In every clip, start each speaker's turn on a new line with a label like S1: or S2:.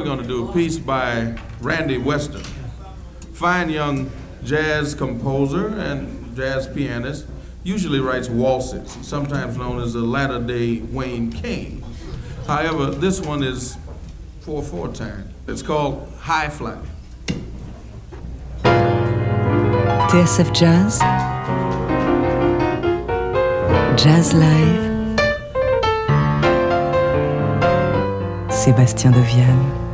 S1: We're going to do a piece by Randy Weston, fine young jazz composer and jazz pianist. Usually writes waltzes, sometimes known as the latter day Wayne Kane. However, this one is 4 4 time. It's called High Fly.
S2: TSF Jazz, Jazz Live, Sébastien Devienne.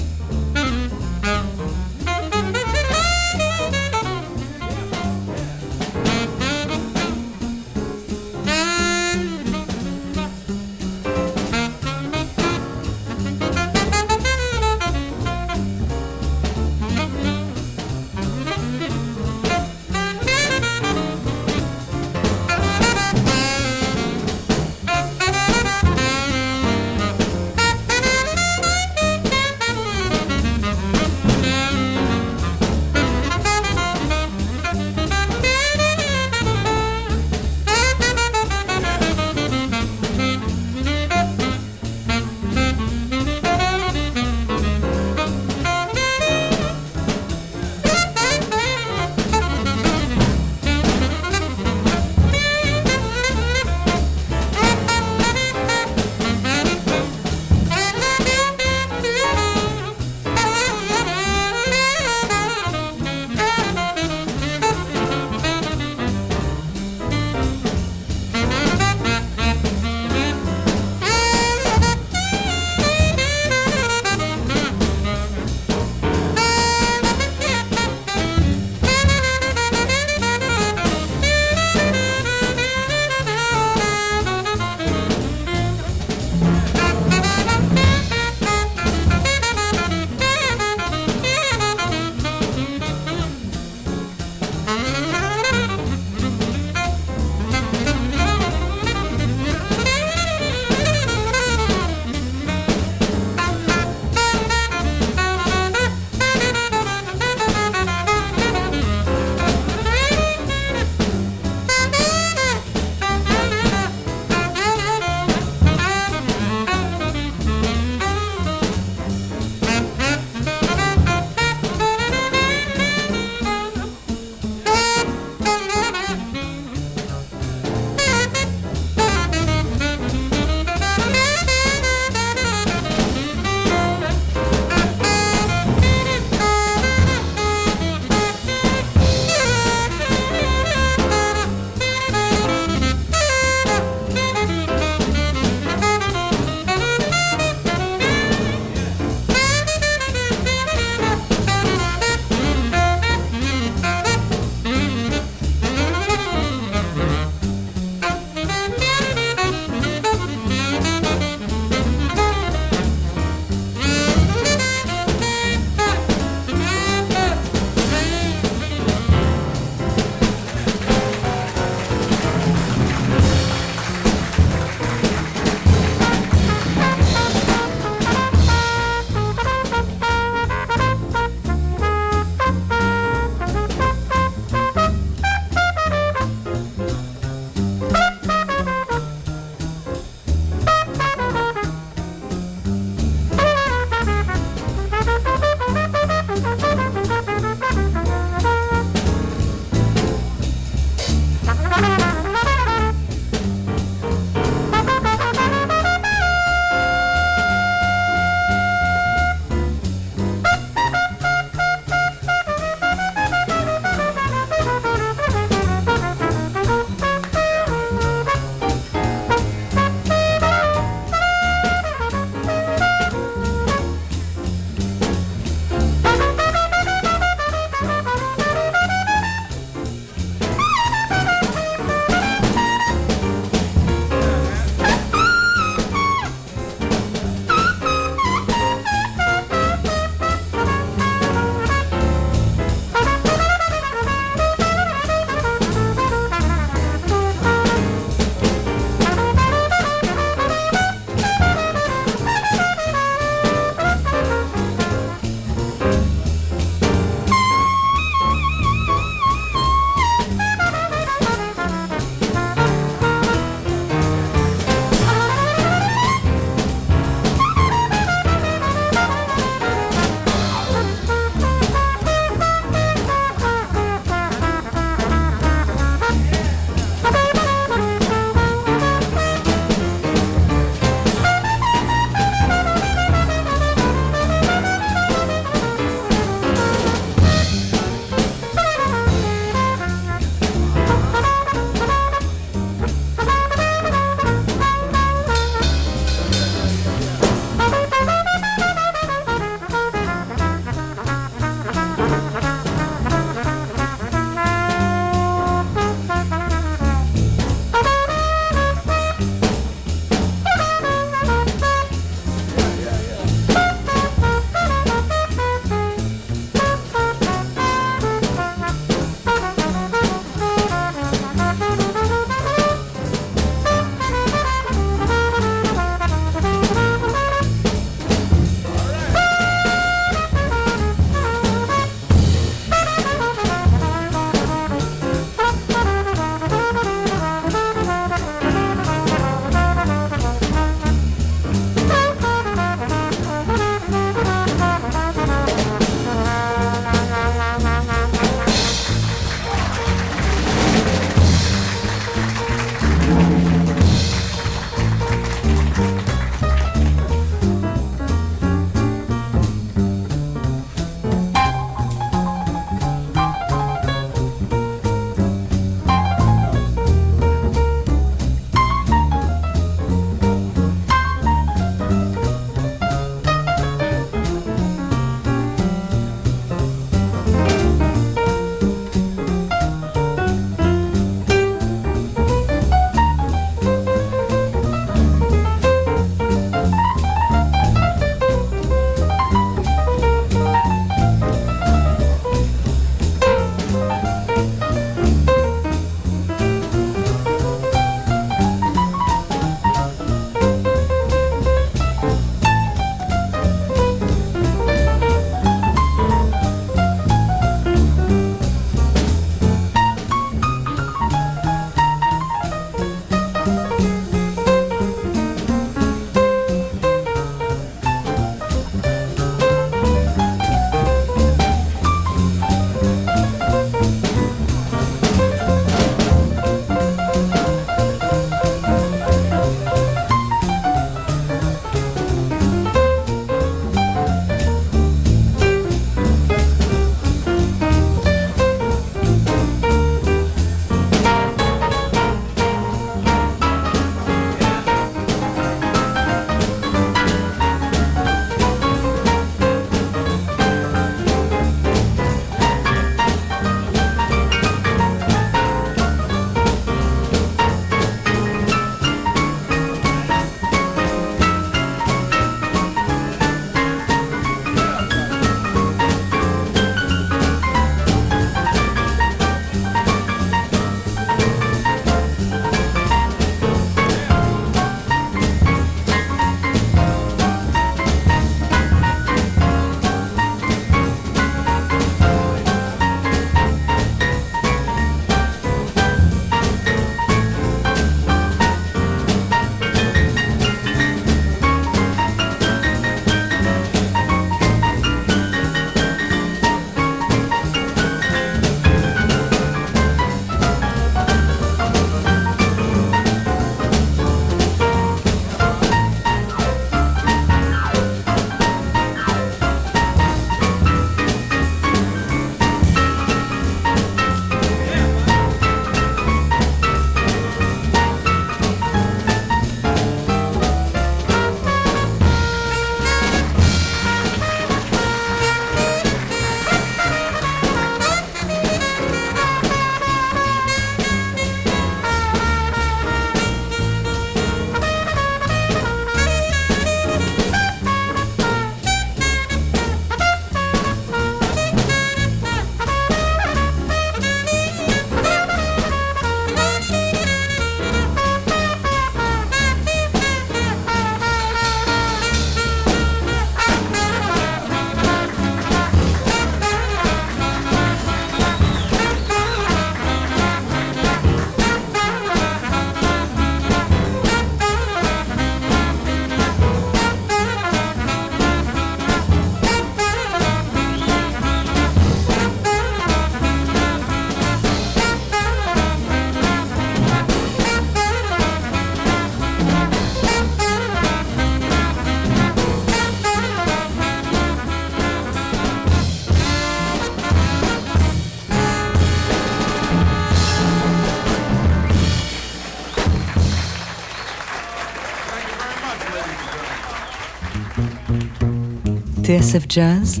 S2: TSF Jazz,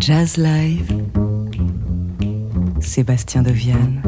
S2: Jazz Live, Sébastien Devienne.